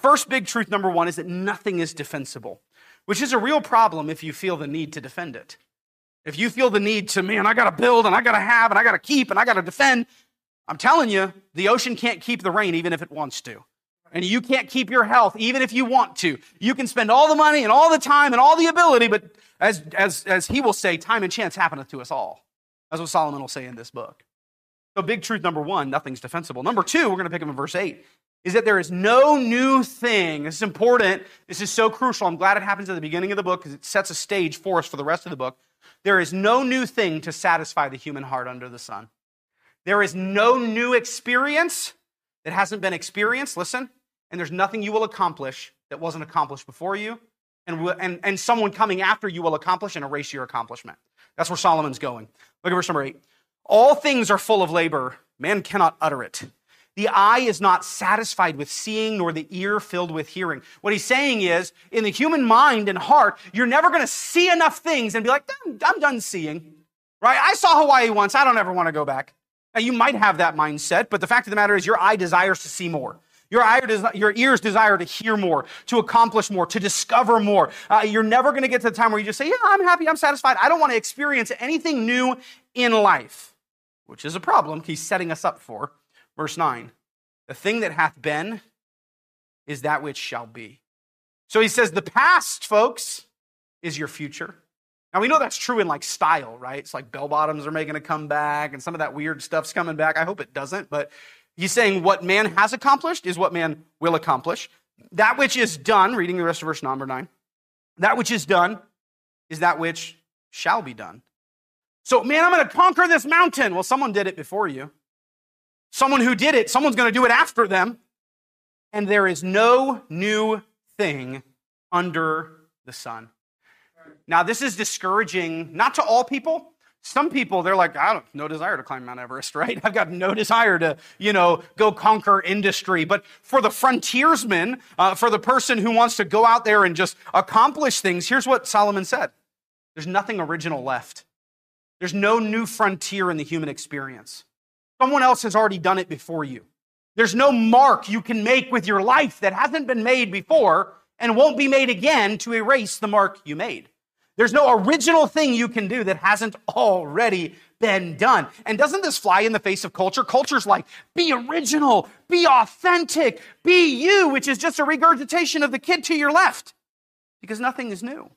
First big truth number one is that nothing is defensible, which is a real problem if you feel the need to defend it. If you feel the need to, man, I got to build and I got to have and I got to keep and I got to defend, I'm telling you, the ocean can't keep the rain even if it wants to. And you can't keep your health even if you want to. You can spend all the money and all the time and all the ability, but as, as, as he will say, time and chance happeneth to us all. That's what Solomon will say in this book. So, big truth number one, nothing's defensible. Number two, we're going to pick up in verse 8 is that there is no new thing. This is important. This is so crucial. I'm glad it happens at the beginning of the book because it sets a stage for us for the rest of the book. There is no new thing to satisfy the human heart under the sun. There is no new experience that hasn't been experienced. Listen, and there's nothing you will accomplish that wasn't accomplished before you, and, and, and someone coming after you will accomplish and erase your accomplishment. That's where Solomon's going. Look at verse number eight. All things are full of labor, man cannot utter it. The eye is not satisfied with seeing, nor the ear filled with hearing. What he's saying is, in the human mind and heart, you're never going to see enough things and be like, I'm, I'm done seeing. Right? I saw Hawaii once. I don't ever want to go back. Now, you might have that mindset, but the fact of the matter is, your eye desires to see more. Your, eye, your ears desire to hear more, to accomplish more, to discover more. Uh, you're never going to get to the time where you just say, Yeah, I'm happy, I'm satisfied. I don't want to experience anything new in life, which is a problem he's setting us up for. Verse 9 The thing that hath been is that which shall be. So he says, the past, folks, is your future. Now we know that's true in like style, right? It's like bell bottoms are making a comeback and some of that weird stuff's coming back. I hope it doesn't, but he's saying what man has accomplished is what man will accomplish. That which is done, reading the rest of verse number nine, that which is done is that which shall be done. So, man, I'm going to conquer this mountain. Well, someone did it before you. Someone who did it, someone's going to do it after them. And there is no new thing under the sun. Now, this is discouraging, not to all people. Some people, they're like, I don't have no desire to climb Mount Everest, right? I've got no desire to, you know, go conquer industry. But for the frontiersman, uh, for the person who wants to go out there and just accomplish things, here's what Solomon said there's nothing original left. There's no new frontier in the human experience. Someone else has already done it before you. There's no mark you can make with your life that hasn't been made before and won't be made again to erase the mark you made. There's no original thing you can do that hasn't already been done. And doesn't this fly in the face of culture? Culture's like, be original, be authentic, be you, which is just a regurgitation of the kid to your left. Because nothing is new.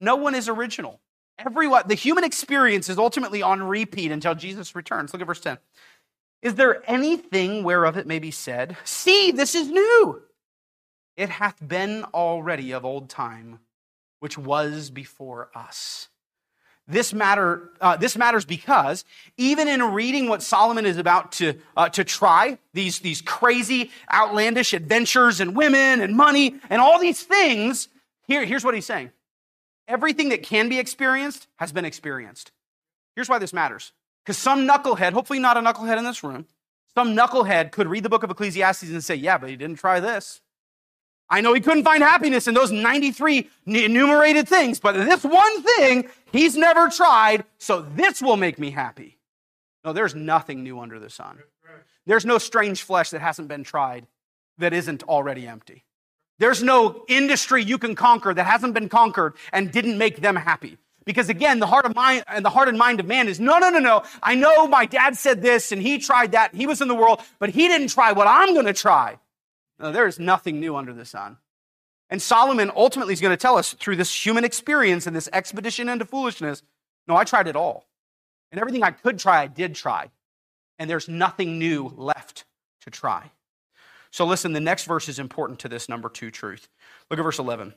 No one is original. Everyone, the human experience is ultimately on repeat until Jesus returns. Look at verse 10. Is there anything whereof it may be said, See, this is new? It hath been already of old time, which was before us. This, matter, uh, this matters because even in reading what Solomon is about to, uh, to try, these, these crazy, outlandish adventures and women and money and all these things, here, here's what he's saying. Everything that can be experienced has been experienced. Here's why this matters. Because some knucklehead, hopefully not a knucklehead in this room, some knucklehead could read the book of Ecclesiastes and say, yeah, but he didn't try this. I know he couldn't find happiness in those 93 enumerated things, but this one thing he's never tried, so this will make me happy. No, there's nothing new under the sun. There's no strange flesh that hasn't been tried that isn't already empty. There's no industry you can conquer that hasn't been conquered and didn't make them happy. Because again, the heart of mind and the heart and mind of man is no, no, no, no. I know my dad said this and he tried that he was in the world, but he didn't try what I'm going to try. No, there is nothing new under the sun. And Solomon ultimately is going to tell us through this human experience and this expedition into foolishness no, I tried it all. And everything I could try, I did try. And there's nothing new left to try. So listen, the next verse is important to this number two truth. Look at verse 11.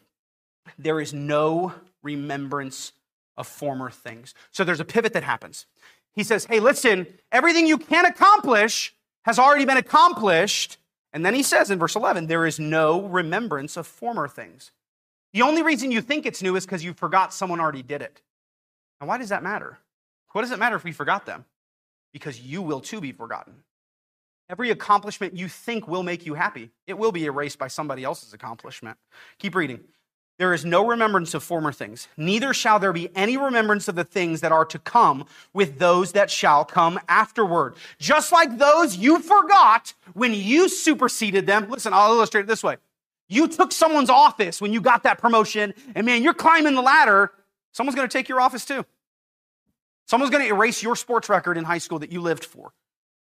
There is no remembrance of former things. So there's a pivot that happens. He says, Hey, listen, everything you can accomplish has already been accomplished. And then he says in verse 11, there is no remembrance of former things. The only reason you think it's new is because you forgot someone already did it. And why does that matter? What does it matter if we forgot them? Because you will too be forgotten. Every accomplishment you think will make you happy, it will be erased by somebody else's accomplishment. Keep reading. There is no remembrance of former things, neither shall there be any remembrance of the things that are to come with those that shall come afterward. Just like those you forgot when you superseded them. Listen, I'll illustrate it this way. You took someone's office when you got that promotion, and man, you're climbing the ladder. Someone's going to take your office too. Someone's going to erase your sports record in high school that you lived for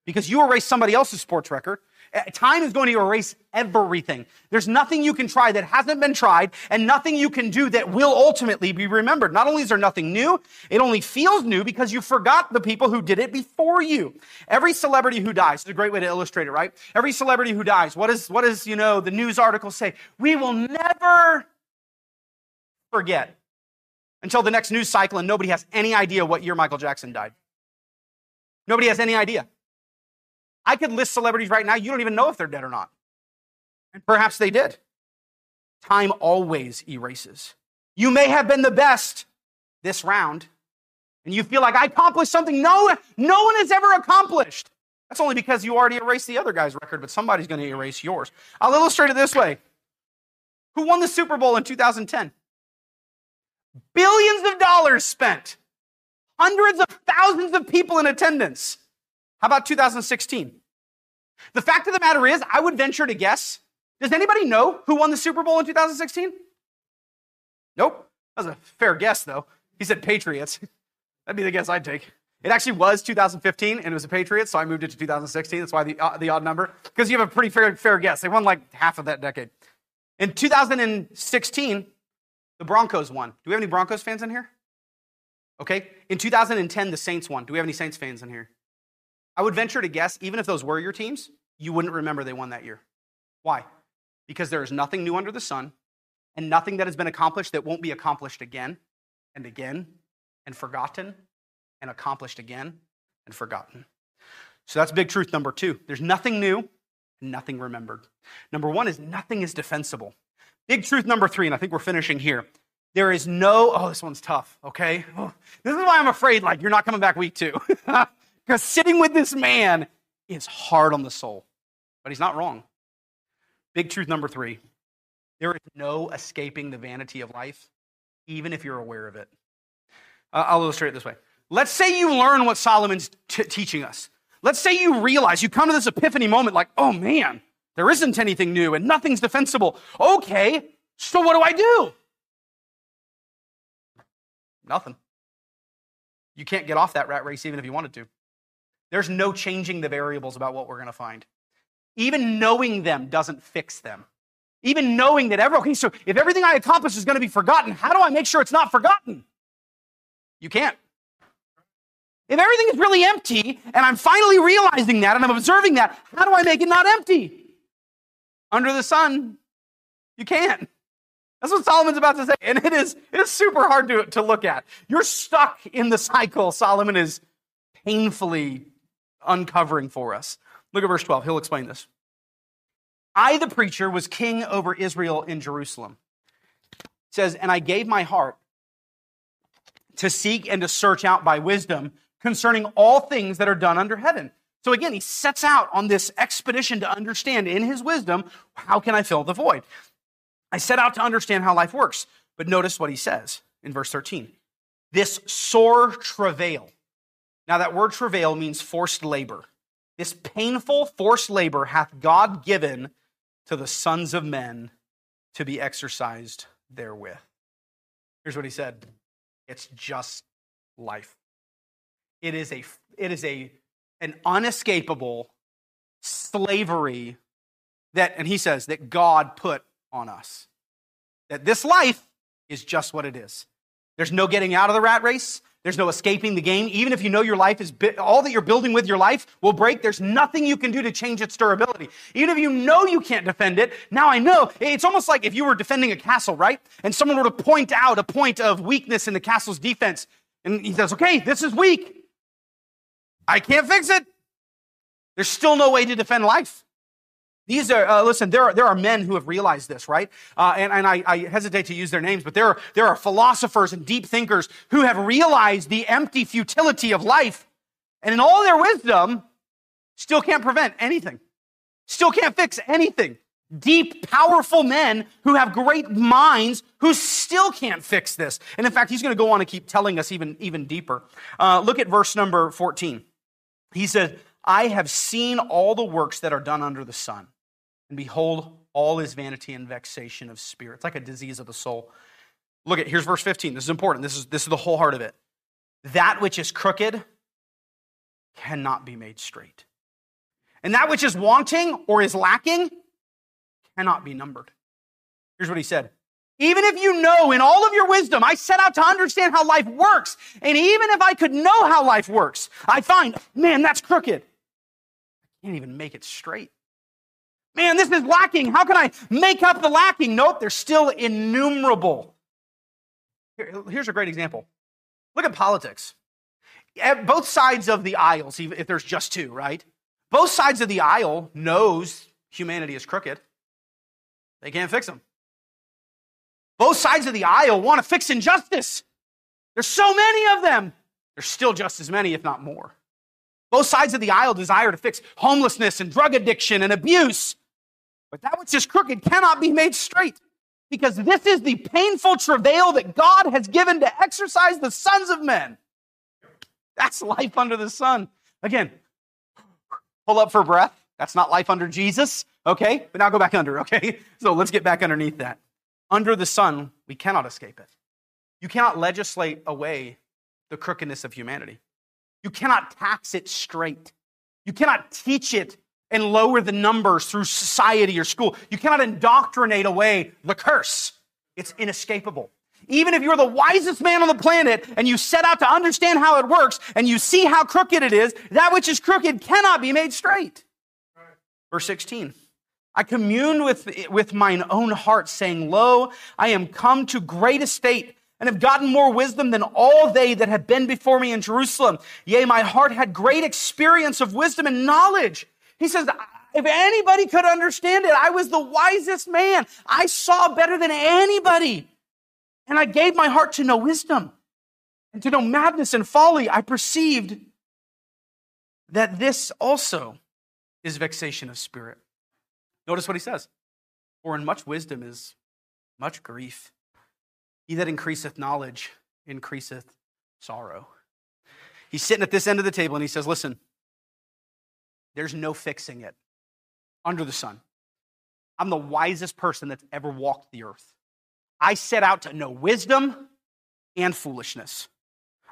because you erased somebody else's sports record. Eh, time is going to erase everything. There's nothing you can try that hasn't been tried and nothing you can do that will ultimately be remembered. Not only is there nothing new, it only feels new because you forgot the people who did it before you. Every celebrity who dies, it's a great way to illustrate it, right? Every celebrity who dies, what is, what is, you know, the news article say? We will never forget until the next news cycle and nobody has any idea what year Michael Jackson died. Nobody has any idea. I could list celebrities right now, you don't even know if they're dead or not. And perhaps they did. Time always erases. You may have been the best this round, and you feel like I accomplished something no, no one has ever accomplished. That's only because you already erased the other guy's record, but somebody's going to erase yours. I'll illustrate it this way Who won the Super Bowl in 2010? Billions of dollars spent, hundreds of thousands of people in attendance. How about 2016? The fact of the matter is, I would venture to guess. Does anybody know who won the Super Bowl in 2016? Nope. That was a fair guess, though. He said Patriots. That'd be the guess I'd take. It actually was 2015, and it was the Patriots, so I moved it to 2016. That's why the, uh, the odd number, because you have a pretty fair, fair guess. They won like half of that decade. In 2016, the Broncos won. Do we have any Broncos fans in here? Okay. In 2010, the Saints won. Do we have any Saints fans in here? I would venture to guess, even if those were your teams, you wouldn't remember they won that year. Why? Because there is nothing new under the sun and nothing that has been accomplished that won't be accomplished again and again and forgotten and accomplished again and forgotten. So that's big truth number two. There's nothing new, nothing remembered. Number one is nothing is defensible. Big truth number three, and I think we're finishing here. There is no, oh, this one's tough, okay? Oh, this is why I'm afraid, like, you're not coming back week two. because sitting with this man is hard on the soul. But he's not wrong. Big truth number three there is no escaping the vanity of life, even if you're aware of it. Uh, I'll illustrate it this way. Let's say you learn what Solomon's t- teaching us. Let's say you realize, you come to this epiphany moment like, oh man, there isn't anything new and nothing's defensible. Okay, so what do I do? Nothing. You can't get off that rat race even if you wanted to. There's no changing the variables about what we're going to find. Even knowing them doesn't fix them. Even knowing that every, okay, so if everything I accomplish is going to be forgotten, how do I make sure it's not forgotten? You can't. If everything is really empty and I'm finally realizing that and I'm observing that, how do I make it not empty? Under the sun, you can't. That's what Solomon's about to say. And it is, it is super hard to, to look at. You're stuck in the cycle Solomon is painfully uncovering for us. Look at verse 12. He'll explain this. I, the preacher, was king over Israel in Jerusalem. It says, And I gave my heart to seek and to search out by wisdom concerning all things that are done under heaven. So again, he sets out on this expedition to understand in his wisdom how can I fill the void? I set out to understand how life works. But notice what he says in verse 13 this sore travail. Now, that word travail means forced labor. This painful forced labor hath God given to the sons of men to be exercised therewith. Here's what he said it's just life. It is a, it is a, an unescapable slavery that, and he says, that God put on us. That this life is just what it is. There's no getting out of the rat race. There's no escaping the game. Even if you know your life is, all that you're building with your life will break, there's nothing you can do to change its durability. Even if you know you can't defend it, now I know. It's almost like if you were defending a castle, right? And someone were to point out a point of weakness in the castle's defense. And he says, okay, this is weak. I can't fix it. There's still no way to defend life. These are, uh, listen, there are, there are men who have realized this, right? Uh, and and I, I, hesitate to use their names, but there are, there are philosophers and deep thinkers who have realized the empty futility of life. And in all their wisdom, still can't prevent anything, still can't fix anything. Deep, powerful men who have great minds who still can't fix this. And in fact, he's going to go on and keep telling us even, even deeper. Uh, look at verse number 14. He said, I have seen all the works that are done under the sun and behold, all is vanity and vexation of spirit. It's like a disease of the soul. Look at here's verse 15. This is important. This is this is the whole heart of it. That which is crooked cannot be made straight. And that which is wanting or is lacking cannot be numbered. Here's what he said. Even if you know in all of your wisdom, I set out to understand how life works. And even if I could know how life works, I find, man, that's crooked. I can't even make it straight. Man, this is lacking. How can I make up the lacking? Nope, they're still innumerable. here's a great example. Look at politics. At both sides of the aisle, see if there's just two, right? Both sides of the aisle knows humanity is crooked. They can't fix them. Both sides of the aisle want to fix injustice. There's so many of them. There's still just as many, if not more. Both sides of the aisle desire to fix homelessness and drug addiction and abuse. But that which is crooked cannot be made straight because this is the painful travail that God has given to exercise the sons of men. That's life under the sun. Again, pull up for breath. That's not life under Jesus, okay? But now go back under, okay? So let's get back underneath that. Under the sun, we cannot escape it. You cannot legislate away the crookedness of humanity. You cannot tax it straight. You cannot teach it and lower the numbers through society or school. You cannot indoctrinate away the curse. It's inescapable. Even if you're the wisest man on the planet and you set out to understand how it works and you see how crooked it is, that which is crooked cannot be made straight. Verse 16. I communed with, with mine own heart, saying, Lo, I am come to great estate and have gotten more wisdom than all they that have been before me in Jerusalem. Yea, my heart had great experience of wisdom and knowledge. He says, if anybody could understand it, I was the wisest man. I saw better than anybody. And I gave my heart to know wisdom and to know madness and folly. I perceived that this also is vexation of spirit. Notice what he says. For in much wisdom is much grief. He that increaseth knowledge increaseth sorrow. He's sitting at this end of the table and he says, Listen, there's no fixing it under the sun. I'm the wisest person that's ever walked the earth. I set out to know wisdom and foolishness.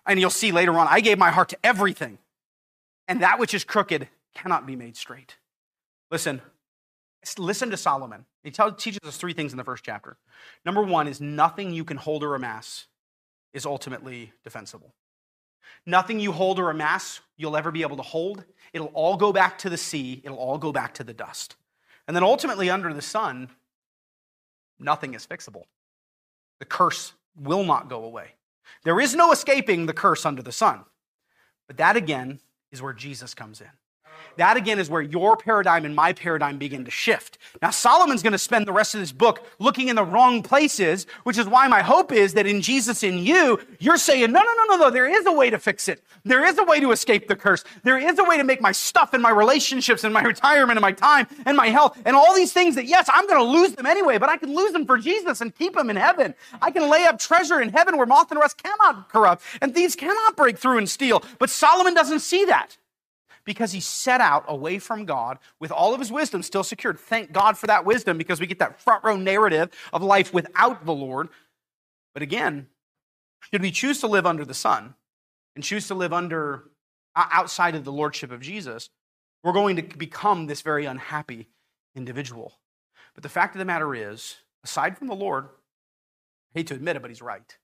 And you'll see later on, I gave my heart to everything. And that which is crooked cannot be made straight. Listen, listen to Solomon. He teaches us three things in the first chapter. Number one is nothing you can hold or amass is ultimately defensible. Nothing you hold or amass you'll ever be able to hold. It'll all go back to the sea, it'll all go back to the dust. And then ultimately, under the sun, nothing is fixable. The curse will not go away. There is no escaping the curse under the sun. But that again is where Jesus comes in. That again is where your paradigm and my paradigm begin to shift. Now, Solomon's going to spend the rest of this book looking in the wrong places, which is why my hope is that in Jesus in you, you're saying, no, no, no, no, no, there is a way to fix it. There is a way to escape the curse. There is a way to make my stuff and my relationships and my retirement and my time and my health and all these things that, yes, I'm going to lose them anyway, but I can lose them for Jesus and keep them in heaven. I can lay up treasure in heaven where moth and rust cannot corrupt and thieves cannot break through and steal. But Solomon doesn't see that because he set out away from God with all of his wisdom still secured. Thank God for that wisdom because we get that front row narrative of life without the Lord. But again, should we choose to live under the sun and choose to live under outside of the lordship of Jesus, we're going to become this very unhappy individual. But the fact of the matter is, aside from the Lord, I hate to admit it, but he's right.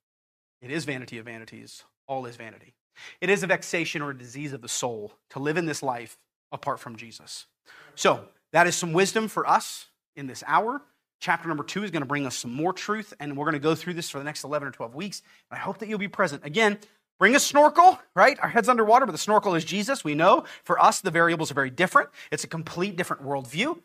It is vanity of vanities. All is vanity. It is a vexation or a disease of the soul to live in this life apart from Jesus. So, that is some wisdom for us in this hour. Chapter number two is going to bring us some more truth, and we're going to go through this for the next 11 or 12 weeks. I hope that you'll be present. Again, bring a snorkel, right? Our head's underwater, but the snorkel is Jesus. We know for us, the variables are very different. It's a complete different worldview.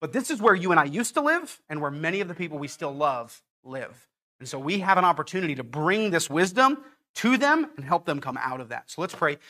But this is where you and I used to live, and where many of the people we still love live. And so we have an opportunity to bring this wisdom to them and help them come out of that. So let's pray.